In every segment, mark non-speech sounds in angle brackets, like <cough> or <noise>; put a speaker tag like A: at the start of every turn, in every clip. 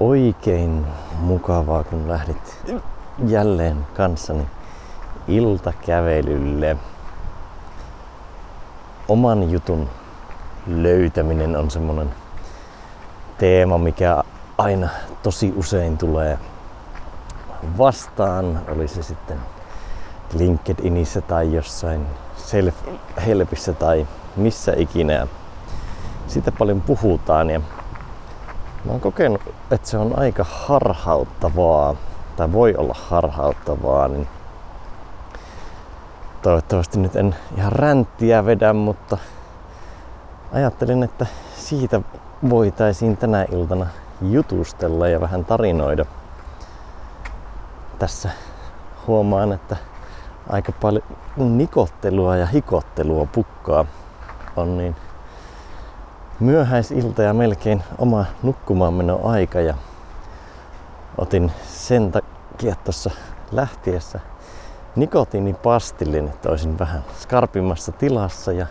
A: oikein mukavaa, kun lähdit jälleen kanssani iltakävelylle. Oman jutun löytäminen on semmonen teema, mikä aina tosi usein tulee vastaan, oli se sitten LinkedInissä tai jossain self-helpissä tai missä ikinä. Siitä paljon puhutaan ja mä oon kokenut, että se on aika harhauttavaa tai voi olla harhauttavaa, niin toivottavasti nyt en ihan ränttiä vedä, mutta ajattelin, että siitä voitaisiin tänä iltana jutustella ja vähän tarinoida. Tässä huomaan, että aika paljon nikottelua ja hikottelua pukkaa on niin myöhäisilta ja melkein oma nukkumaan aika ja otin sen takia tuossa lähtiessä nikotiinipastillin, että olisin vähän skarpimmassa tilassa ja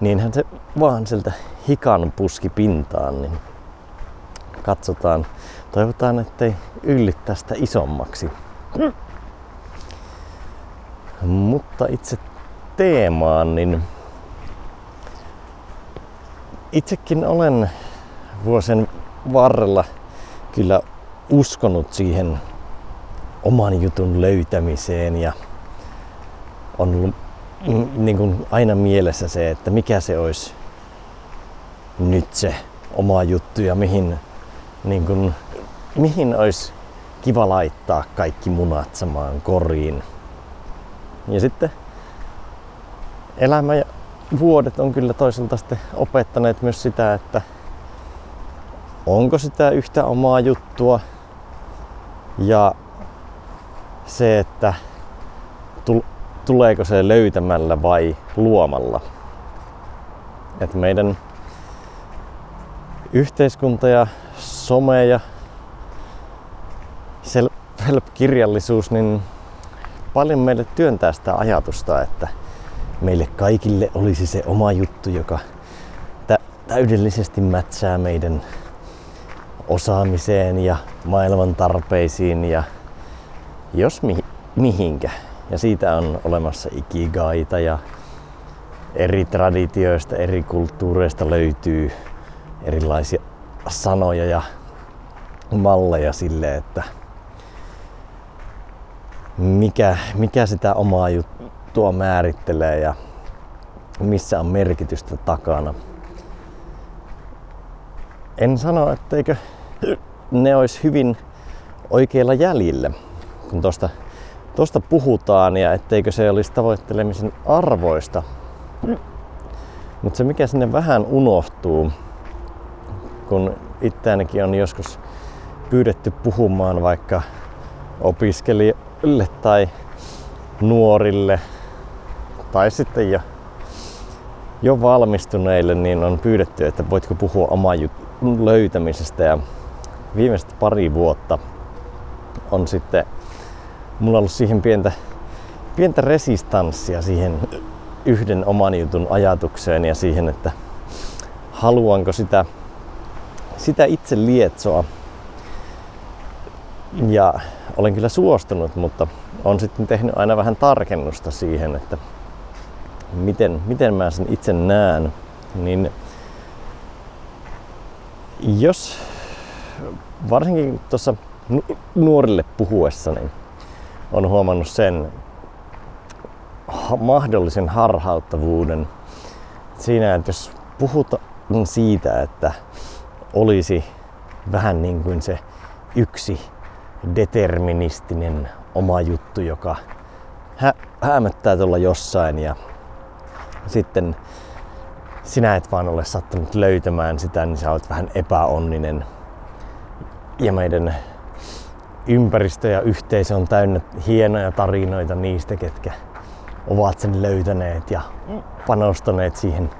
A: niinhän se vaan sieltä hikan puski pintaan, niin katsotaan. Toivotaan, ettei ylly tästä isommaksi. Mm. Mutta itse teemaan, niin itsekin olen vuosien varrella kyllä uskonut siihen oman jutun löytämiseen ja on ollut niin kuin aina mielessä se, että mikä se olisi nyt se oma juttu ja mihin, niin kuin, mihin olisi kiva laittaa kaikki munat samaan koriin. Ja sitten elämä ja vuodet on kyllä toisaalta sitten opettaneet myös sitä, että onko sitä yhtä omaa juttua ja se, että tuleeko se löytämällä vai luomalla. Että meidän yhteiskunta ja some ja self-kirjallisuus, niin paljon meille työntää sitä ajatusta, että meille kaikille olisi se oma juttu, joka tä- täydellisesti mätsää meidän osaamiseen ja maailman tarpeisiin ja jos mi- mihinkä. Ja siitä on olemassa ikigaita ja eri traditioista, eri kulttuureista löytyy erilaisia sanoja ja malleja sille, että mikä, mikä sitä omaa juttua määrittelee ja missä on merkitystä takana. En sano, etteikö ne olisi hyvin oikeilla jäljillä, kun tuosta tosta puhutaan ja etteikö se olisi tavoittelemisen arvoista. Mutta se mikä sinne vähän unohtuu, kun itseäänkin on joskus pyydetty puhumaan vaikka opiskelijoille tai nuorille tai sitten jo, jo valmistuneille, niin on pyydetty, että voitko puhua oman löytämisestä. Ja viimeiset pari vuotta on sitten mulla ollut siihen pientä, pientä resistanssia siihen yhden oman jutun ajatukseen ja siihen, että haluanko sitä, sitä itse lietsoa. Ja olen kyllä suostunut, mutta on sitten tehnyt aina vähän tarkennusta siihen, että miten, miten mä sen itse näen. Niin jos varsinkin tuossa nuorille puhuessa, niin on huomannut sen mahdollisen harhauttavuuden siinä, että jos puhutaan siitä, että olisi vähän niin kuin se yksi deterministinen oma juttu, joka hä- hämöttää tuolla jossain ja sitten sinä et vaan ole sattunut löytämään sitä, niin sä olet vähän epäonninen. Ja meidän ympäristö ja yhteisö on täynnä hienoja tarinoita niistä, ketkä ovat sen löytäneet ja panostaneet siihen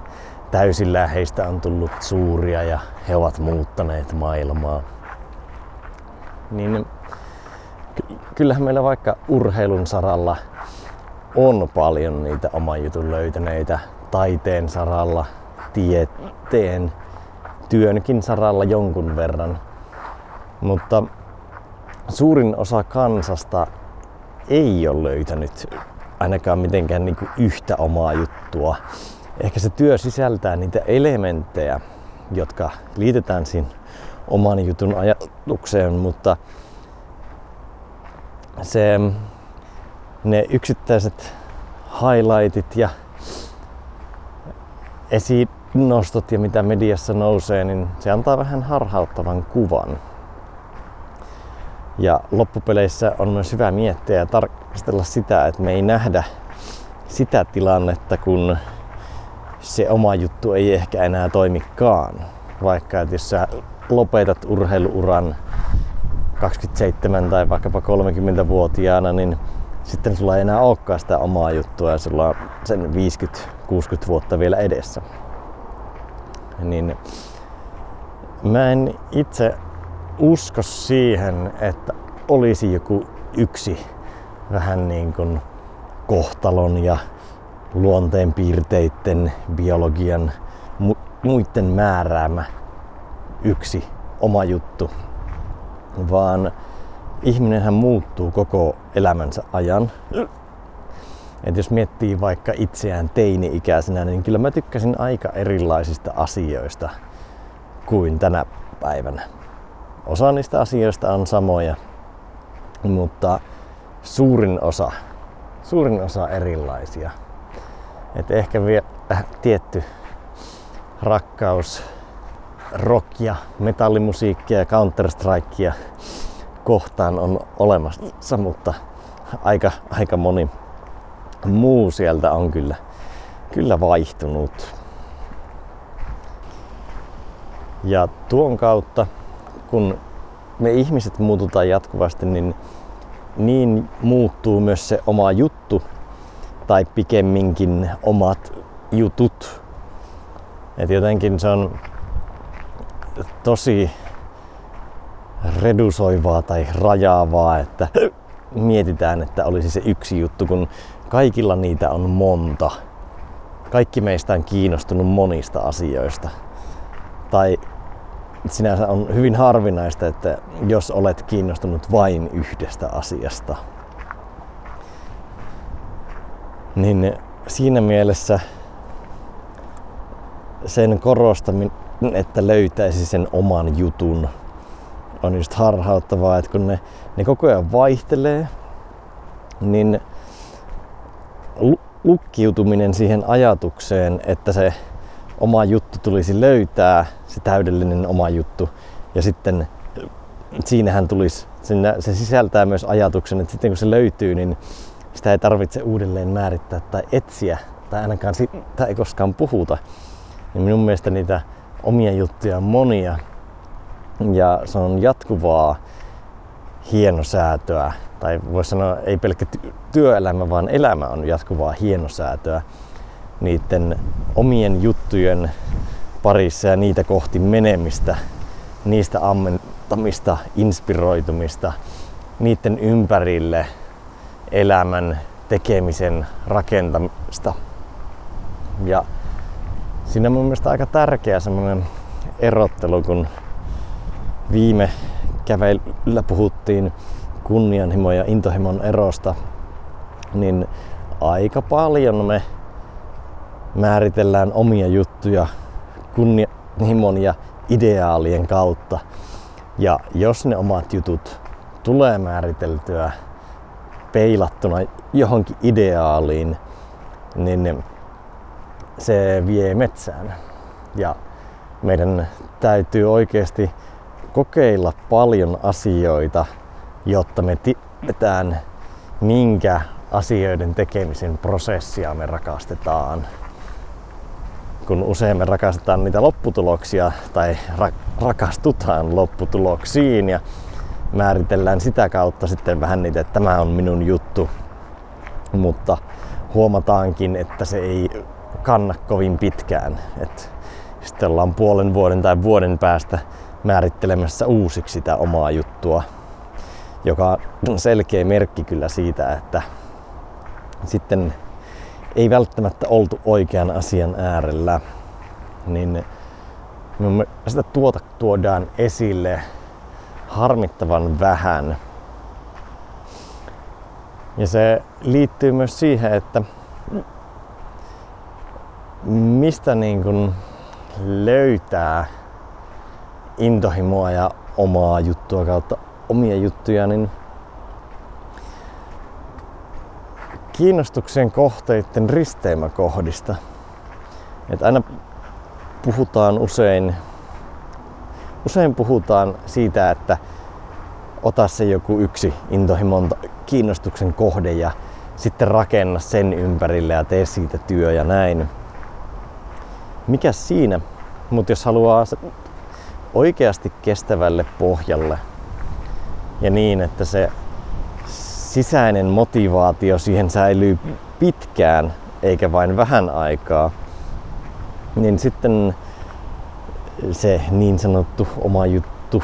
A: täysillä heistä on tullut suuria ja he ovat muuttaneet maailmaa. Niin kyllähän meillä vaikka urheilun saralla on paljon niitä oman jutun löytäneitä taiteen saralla, tieteen, työnkin saralla jonkun verran. Mutta suurin osa kansasta ei ole löytänyt ainakaan mitenkään niin kuin yhtä omaa juttua. Ehkä se työ sisältää niitä elementtejä, jotka liitetään siinä oman jutun ajatukseen, mutta se, ne yksittäiset highlightit ja esinostot ja mitä mediassa nousee, niin se antaa vähän harhauttavan kuvan. Ja loppupeleissä on myös hyvä miettiä ja tarkastella sitä, että me ei nähdä sitä tilannetta, kun se oma juttu ei ehkä enää toimikaan. Vaikka että jos sä lopetat urheiluuran 27 tai vaikkapa 30-vuotiaana, niin sitten sulla ei enää olekaan sitä omaa juttua ja sulla on sen 50-60 vuotta vielä edessä. Niin mä en itse usko siihen, että olisi joku yksi vähän niin kuin kohtalon ja luonteen piirteiden, biologian, mu- muiden määräämä yksi oma juttu, vaan ihminenhän muuttuu koko elämänsä ajan. Et jos miettii vaikka itseään teini-ikäisenä, niin kyllä mä tykkäsin aika erilaisista asioista kuin tänä päivänä. Osa niistä asioista on samoja, mutta suurin osa, suurin osa erilaisia. Et ehkä vielä tietty rakkaus rockia, metallimusiikkia ja counter-strikea kohtaan on olemassa, mutta aika, aika moni muu sieltä on kyllä, kyllä vaihtunut. Ja tuon kautta, kun me ihmiset muututaan jatkuvasti, niin niin muuttuu myös se oma juttu tai pikemminkin omat jutut. Et jotenkin se on tosi redusoivaa tai rajaavaa, että mietitään, että olisi se yksi juttu, kun kaikilla niitä on monta. Kaikki meistä on kiinnostunut monista asioista. Tai sinänsä on hyvin harvinaista, että jos olet kiinnostunut vain yhdestä asiasta, niin siinä mielessä sen korostaminen, että löytäisi sen oman jutun, on just harhauttavaa, että kun ne, ne koko ajan vaihtelee, niin lukkiutuminen siihen ajatukseen, että se oma juttu tulisi löytää, se täydellinen oma juttu. Ja sitten siinähän tulisi, se sisältää myös ajatuksen, että sitten kun se löytyy, niin sitä ei tarvitse uudelleen määrittää tai etsiä, tai ainakaan sitä ei koskaan puhuta. Niin minun mielestä niitä omia juttuja on monia, ja se on jatkuvaa hienosäätöä, tai voisi sanoa ei pelkkä työelämä, vaan elämä on jatkuvaa hienosäätöä niiden omien juttujen parissa ja niitä kohti menemistä, niistä ammentamista, inspiroitumista, niiden ympärille elämän tekemisen rakentamista. Ja siinä on mun mielestä aika tärkeä semmoinen erottelu, kun viime kävelyllä puhuttiin kunnianhimo ja intohimon erosta, niin aika paljon me määritellään omia juttuja kunnianhimon ja ideaalien kautta. Ja jos ne omat jutut tulee määriteltyä peilattuna johonkin ideaaliin, niin se vie metsään. Ja meidän täytyy oikeasti kokeilla paljon asioita, jotta me tiedetään, minkä asioiden tekemisen prosessia me rakastetaan kun usein me rakastetaan niitä lopputuloksia tai ra- rakastutaan lopputuloksiin ja määritellään sitä kautta sitten vähän niitä, että tämä on minun juttu. Mutta huomataankin, että se ei kanna kovin pitkään. Et sitten ollaan puolen vuoden tai vuoden päästä määrittelemässä uusiksi sitä omaa juttua, joka on selkeä merkki kyllä siitä, että sitten ei välttämättä oltu oikean asian äärellä, niin sitä tuota tuodaan esille harmittavan vähän. Ja se liittyy myös siihen, että mistä niin löytää intohimoa ja omaa juttua kautta omia juttuja, niin kiinnostuksen kohteiden risteymäkohdista. Et aina puhutaan usein, usein puhutaan siitä, että ota se joku yksi intohimon kiinnostuksen kohde ja sitten rakenna sen ympärille ja tee siitä työ ja näin. Mikä siinä? Mutta jos haluaa oikeasti kestävälle pohjalle ja niin, että se sisäinen motivaatio siihen säilyy pitkään eikä vain vähän aikaa, niin sitten se niin sanottu oma juttu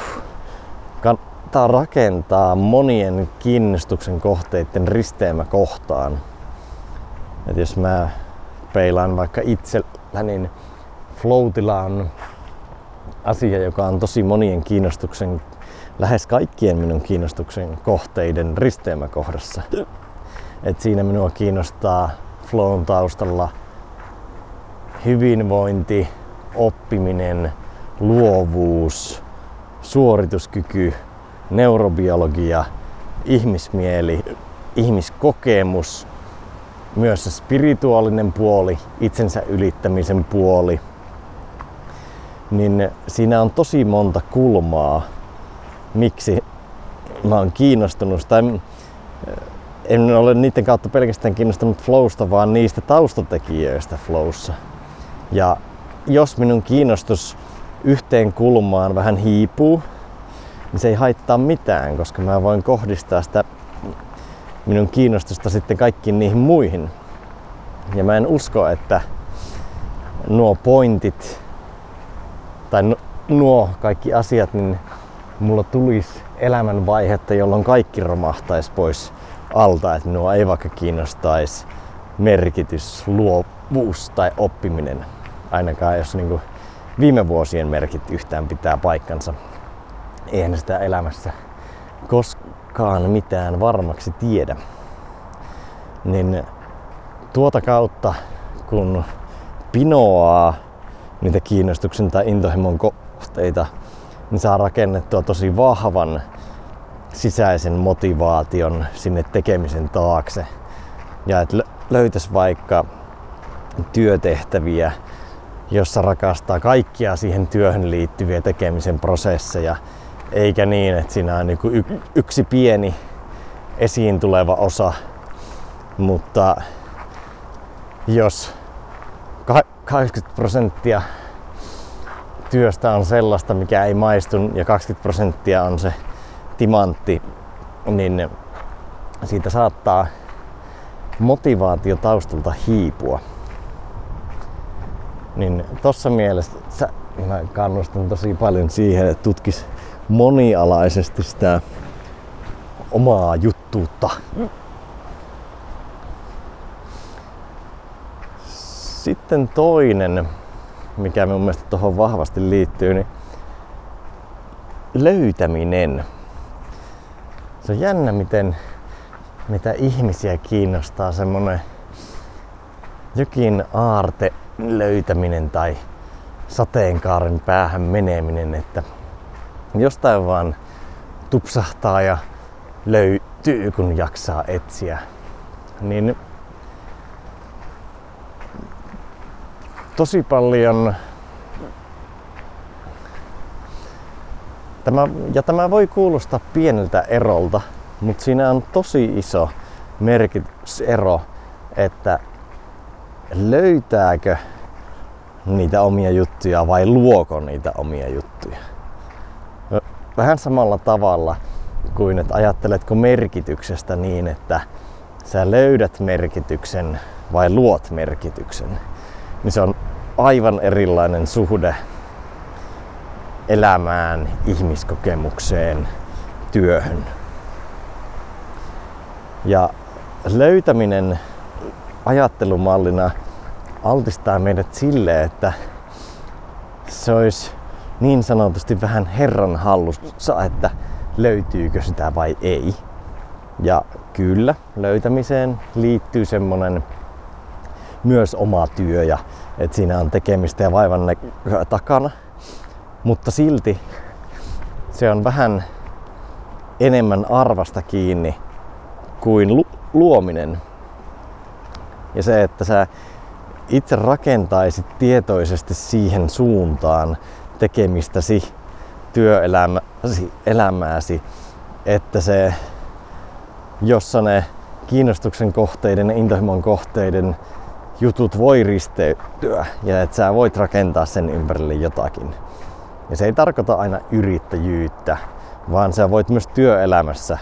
A: kannattaa rakentaa monien kiinnostuksen kohteiden risteämä kohtaan. Et jos mä peilaan vaikka itsellä, niin floatila on asia, joka on tosi monien kiinnostuksen, lähes kaikkien minun kiinnostuksen kohteiden risteämäkohdassa. Et siinä minua kiinnostaa flown taustalla hyvinvointi, oppiminen, luovuus, suorituskyky, neurobiologia, ihmismieli, ihmiskokemus, myös se spirituaalinen puoli, itsensä ylittämisen puoli. Niin siinä on tosi monta kulmaa, miksi mä oon kiinnostunut. Tai en ole niiden kautta pelkästään kiinnostunut flowsta, vaan niistä taustatekijöistä flowssa. Ja jos minun kiinnostus yhteen kulmaan vähän hiipuu, niin se ei haittaa mitään, koska mä voin kohdistaa sitä minun kiinnostusta sitten kaikkiin niihin muihin. Ja mä en usko, että nuo pointit tai nuo kaikki asiat, niin mulla tulisi elämänvaihetta, jolloin kaikki romahtaisi pois alta, että minua ei vaikka kiinnostaisi merkitys, luovuus tai oppiminen. Ainakaan jos niin viime vuosien merkit yhtään pitää paikkansa. Eihän sitä elämässä koskaan mitään varmaksi tiedä. Niin tuota kautta, kun pinoaa niitä kiinnostuksen tai intohimon kohteita, niin saa rakennettua tosi vahvan sisäisen motivaation sinne tekemisen taakse. Ja että löytäisi vaikka työtehtäviä, jossa rakastaa kaikkia siihen työhön liittyviä tekemisen prosesseja, eikä niin, että siinä on niin yksi pieni esiin tuleva osa, mutta jos 80 prosenttia työstä on sellaista, mikä ei maistu ja 20 prosenttia on se timantti, niin siitä saattaa motivaatio taustalta hiipua. Niin tossa mielessä mä kannustan tosi paljon siihen, että tutkis monialaisesti sitä omaa juttuutta. Sitten toinen, mikä mun mielestä tuohon vahvasti liittyy, niin löytäminen. Se on jännä, miten mitä ihmisiä kiinnostaa semmonen jokin aarte löytäminen tai sateenkaaren päähän meneminen, että jostain vaan tupsahtaa ja löytyy, kun jaksaa etsiä. Niin tosi paljon Tämä, ja tämä voi kuulostaa pieneltä erolta, mutta siinä on tosi iso merkitysero, että löytääkö niitä omia juttuja vai luoko niitä omia juttuja. Vähän samalla tavalla kuin että ajatteletko merkityksestä niin, että sä löydät merkityksen vai luot merkityksen, niin se on aivan erilainen suhde elämään, ihmiskokemukseen, työhön. Ja löytäminen ajattelumallina altistaa meidät sille, että se olisi niin sanotusti vähän Herran hallussa, että löytyykö sitä vai ei. Ja kyllä, löytämiseen liittyy semmonen myös oma työ ja että siinä on tekemistä ja vaivan takana. Mutta silti se on vähän enemmän arvasta kiinni kuin lu- luominen. Ja se, että sä itse rakentaisit tietoisesti siihen suuntaan tekemistäsi, työelämäsi, elämääsi, että se, jossa ne kiinnostuksen kohteiden intohimon kohteiden jutut voi risteytyä ja että sä voit rakentaa sen ympärille jotakin. Ja se ei tarkoita aina yrittäjyyttä, vaan sä voit myös työelämässä,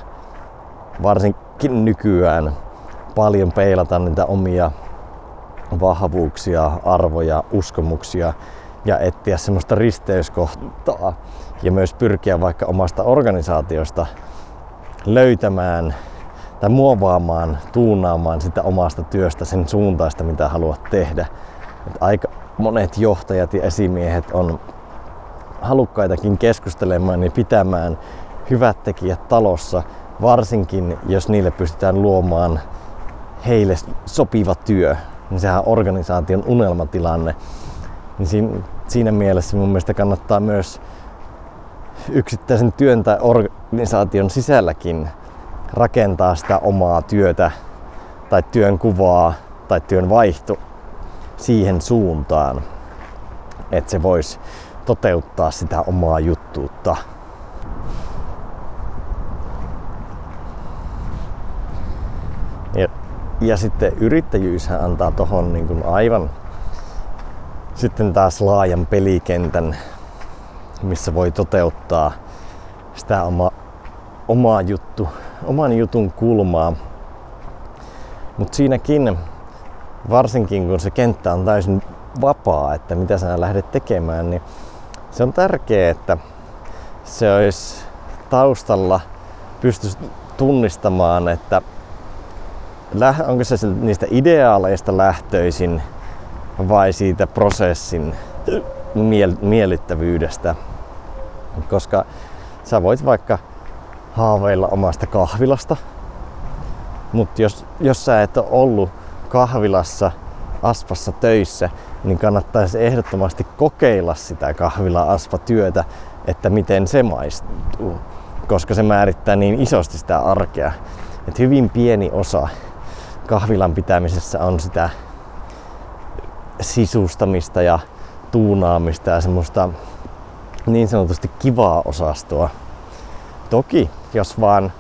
A: varsinkin nykyään, paljon peilata niitä omia vahvuuksia, arvoja, uskomuksia ja etsiä semmoista risteyskohtaa ja myös pyrkiä vaikka omasta organisaatiosta löytämään tai muovaamaan, tuunaamaan sitä omasta työstä sen suuntaista, mitä haluat tehdä. Et aika monet johtajat ja esimiehet on halukkaitakin keskustelemaan ja pitämään hyvät tekijät talossa, varsinkin jos niille pystytään luomaan heille sopiva työ, niin sehän on organisaation unelmatilanne. Niin siinä, siinä mielessä mun mielestä kannattaa myös yksittäisen työn tai organisaation sisälläkin rakentaa sitä omaa työtä tai työn kuvaa tai työn vaihto siihen suuntaan, että se voisi toteuttaa sitä omaa juttuutta. Ja, ja sitten yrittäjyys antaa tohon niin aivan sitten taas laajan pelikentän, missä voi toteuttaa sitä oma, omaa juttu, oman jutun kulmaa. Mutta siinäkin, varsinkin kun se kenttä on täysin vapaa, että mitä sä lähdet tekemään, niin se on tärkeää, että se olisi taustalla pystyisi tunnistamaan, että onko se niistä lähtöisin vai siitä prosessin miellyttävyydestä. Koska sä voit vaikka haaveilla omasta kahvilasta, mutta jos, jos sä et ole ollut kahvilassa Aspassa töissä, niin kannattaisi ehdottomasti kokeilla sitä kahvila-aspa-työtä, että miten se maistuu, koska se määrittää niin isosti sitä arkea. Että hyvin pieni osa kahvilan pitämisessä on sitä sisustamista ja tuunaamista ja semmoista niin sanotusti kivaa osastoa. Toki, jos vaan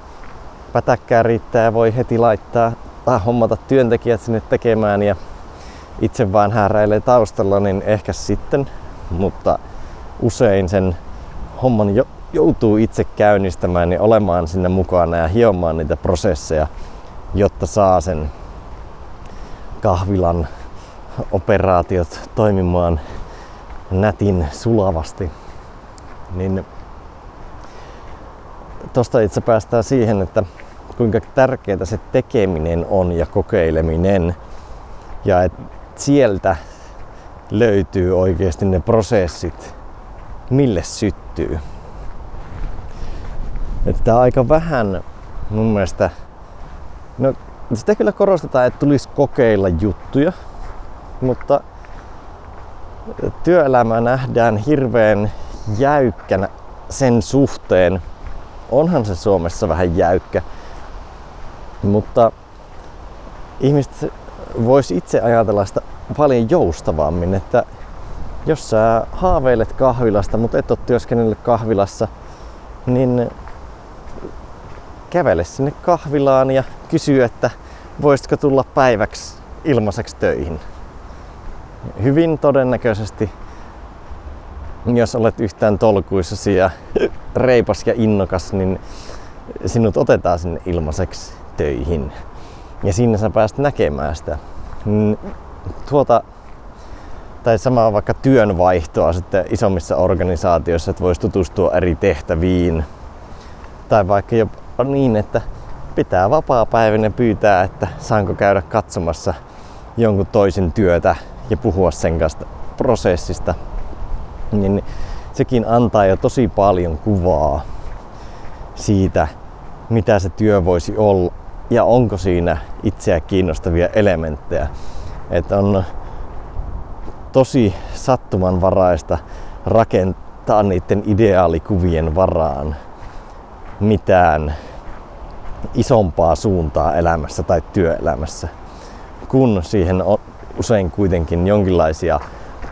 A: pätäkkää riittää voi heti laittaa tai hommata työntekijät sinne tekemään ja itse vaan hääräilee taustalla, niin ehkä sitten, mutta usein sen homman jo, joutuu itse käynnistämään ja olemaan sinne mukana ja hiomaan niitä prosesseja, jotta saa sen kahvilan operaatiot toimimaan nätin sulavasti. Niin tosta itse päästään siihen, että kuinka tärkeää se tekeminen on ja kokeileminen. Ja että sieltä löytyy oikeasti ne prosessit, mille syttyy. Että aika vähän mun mielestä, no sitä kyllä korostetaan, että tulisi kokeilla juttuja, mutta työelämä nähdään hirveän jäykkänä sen suhteen. Onhan se Suomessa vähän jäykkä, mutta ihmiset vois itse ajatella sitä paljon joustavammin, että jos sä haaveilet kahvilasta, mutta et ole työskennellyt kahvilassa, niin kävele sinne kahvilaan ja kysy, että voisitko tulla päiväksi ilmaiseksi töihin. Hyvin todennäköisesti, jos olet yhtään tolkuissasi ja <laughs> reipas ja innokas, niin sinut otetaan sinne ilmaiseksi töihin. Ja siinä sä pääst näkemään sitä. Mm, tuota, tai samaa vaikka työnvaihtoa sitten isommissa organisaatioissa, että voisi tutustua eri tehtäviin. Tai vaikka jopa niin, että pitää vapaa-päivänä pyytää, että saanko käydä katsomassa jonkun toisen työtä ja puhua sen kanssa prosessista. Niin sekin antaa jo tosi paljon kuvaa siitä, mitä se työ voisi olla ja onko siinä itseä kiinnostavia elementtejä. Että on tosi sattumanvaraista rakentaa niiden ideaalikuvien varaan mitään isompaa suuntaa elämässä tai työelämässä, kun siihen on usein kuitenkin jonkinlaisia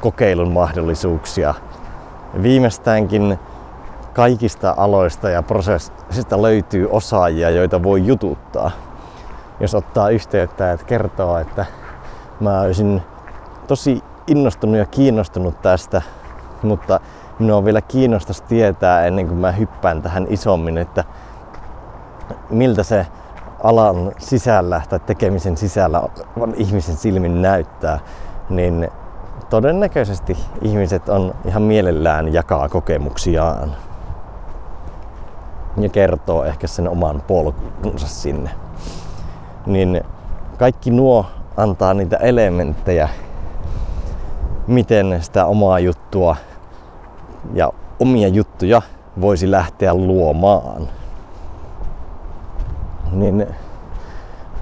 A: kokeilun mahdollisuuksia. Viimeistäänkin kaikista aloista ja prosessista löytyy osaajia, joita voi jututtaa. Jos ottaa yhteyttä, että kertoo, että mä olisin tosi innostunut ja kiinnostunut tästä, mutta minua on vielä kiinnostus tietää ennen kuin mä hyppään tähän isommin, että miltä se alan sisällä tai tekemisen sisällä ihmisen silmin näyttää, niin todennäköisesti ihmiset on ihan mielellään jakaa kokemuksiaan ja kertoo ehkä sen oman polkunsa sinne. Niin kaikki nuo antaa niitä elementtejä, miten sitä omaa juttua ja omia juttuja voisi lähteä luomaan. Niin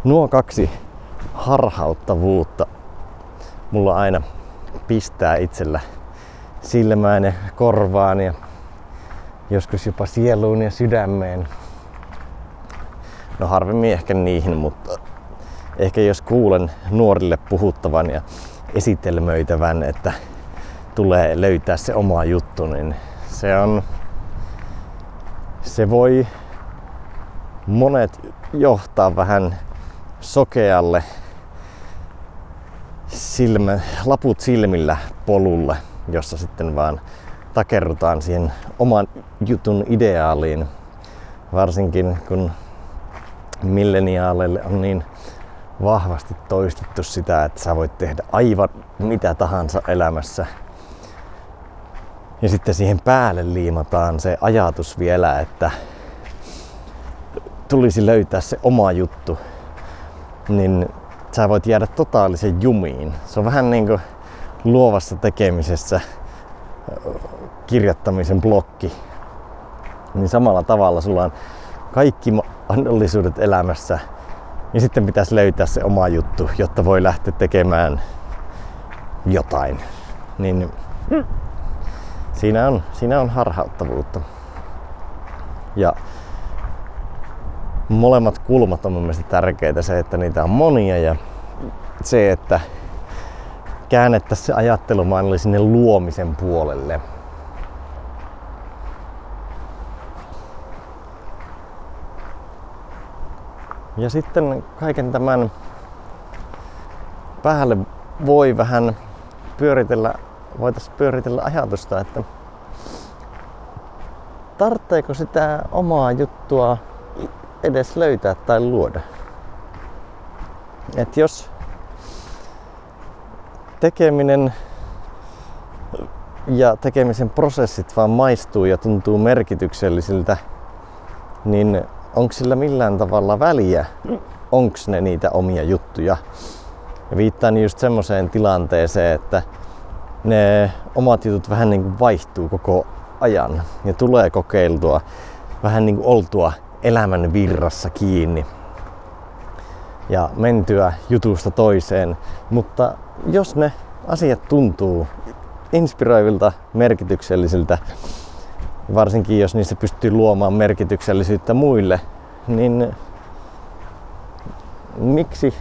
A: nuo kaksi harhauttavuutta mulla aina pistää itsellä silmään ja korvaan ja joskus jopa sieluun ja sydämeen. No harvemmin ehkä niihin, mutta ehkä jos kuulen nuorille puhuttavan ja esitelmöitävän, että tulee löytää se oma juttu, niin se on, se voi monet johtaa vähän sokealle silmä, laput silmillä polulle, jossa sitten vaan takerrutaan siihen oman jutun ideaaliin. Varsinkin kun milleniaaleille on niin vahvasti toistettu sitä, että sä voit tehdä aivan mitä tahansa elämässä. Ja sitten siihen päälle liimataan se ajatus vielä, että tulisi löytää se oma juttu, niin sä voit jäädä totaalisen jumiin. Se on vähän niin kuin luovassa tekemisessä kirjoittamisen blokki. Niin samalla tavalla sulla on kaikki mahdollisuudet elämässä ja sitten pitäisi löytää se oma juttu, jotta voi lähteä tekemään jotain. Niin siinä on, siinä on harhauttavuutta. Ja molemmat kulmat on mielestäni tärkeitä. Se, että niitä on monia ja se, että käännettäisiin se ajattelumalli sinne luomisen puolelle. Ja sitten kaiken tämän päälle voi vähän pyöritellä, voitaisiin pyöritellä ajatusta, että tarvitseeko sitä omaa juttua edes löytää tai luoda. Et jos tekeminen ja tekemisen prosessit vaan maistuu ja tuntuu merkityksellisiltä, niin onko sillä millään tavalla väliä, onko ne niitä omia juttuja. Ja viittaan just semmoiseen tilanteeseen, että ne omat jutut vähän niin kuin vaihtuu koko ajan ja tulee kokeiltua, vähän niin kuin oltua elämän virrassa kiinni ja mentyä jutusta toiseen. Mutta jos ne asiat tuntuu inspiroivilta, merkityksellisiltä, varsinkin jos niissä pystyy luomaan merkityksellisyyttä muille, niin miksi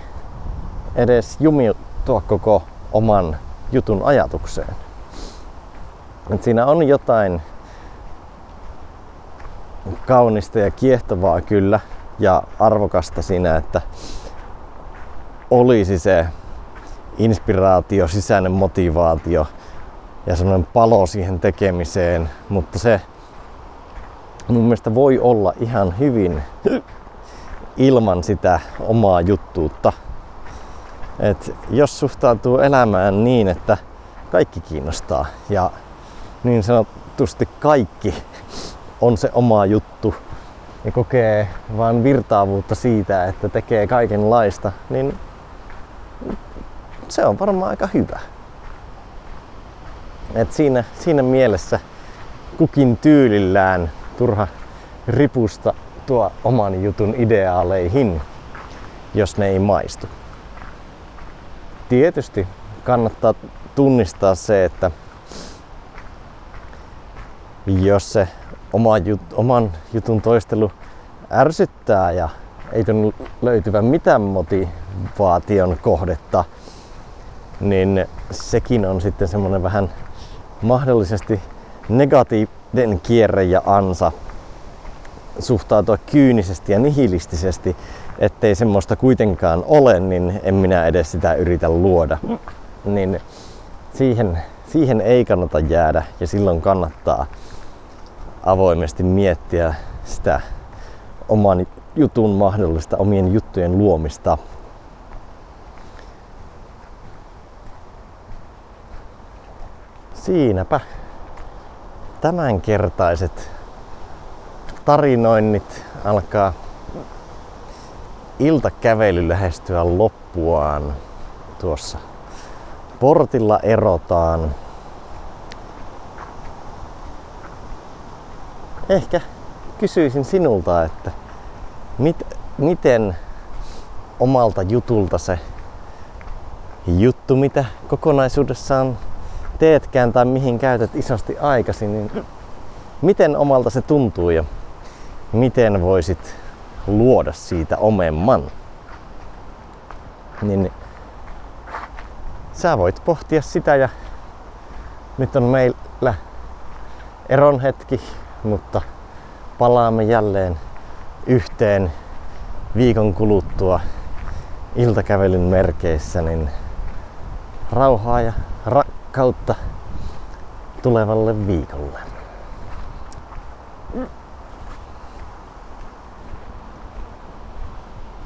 A: edes jumiuttua koko oman jutun ajatukseen? Et siinä on jotain kaunista ja kiehtovaa kyllä ja arvokasta siinä, että olisi se inspiraatio, sisäinen motivaatio ja semmoinen palo siihen tekemiseen, mutta se mun mielestä voi olla ihan hyvin ilman sitä omaa juttuutta. Et jos suhtautuu elämään niin, että kaikki kiinnostaa ja niin sanotusti kaikki on se oma juttu ja kokee vain virtaavuutta siitä, että tekee kaikenlaista, niin se on varmaan aika hyvä. Et siinä, siinä mielessä kukin tyylillään turha ripusta tuo oman jutun ideaaleihin, jos ne ei maistu. Tietysti kannattaa tunnistaa se, että jos se oma jut, oman jutun toistelu ärsyttää ja ei tunnu löytyvän mitään motivaation kohdetta, niin sekin on sitten semmoinen vähän mahdollisesti negatiivinen kierre ja ansa suhtautua kyynisesti ja nihilistisesti, ettei semmoista kuitenkaan ole, niin en minä edes sitä yritä luoda. Niin siihen, siihen ei kannata jäädä ja silloin kannattaa avoimesti miettiä sitä oman jutun mahdollista, omien juttujen luomista. Siinäpä tämänkertaiset tarinoinnit alkaa iltakävely lähestyä loppuaan. Tuossa portilla erotaan. Ehkä kysyisin sinulta, että mit, miten omalta jutulta se juttu, mitä kokonaisuudessaan teetkään tai mihin käytät isosti aikasi, niin miten omalta se tuntuu ja miten voisit luoda siitä omemman. Niin sä voit pohtia sitä ja nyt on meillä eron hetki, mutta palaamme jälleen yhteen viikon kuluttua iltakävelyn merkeissä, niin rauhaa ja rakkautta tulevalle viikolle.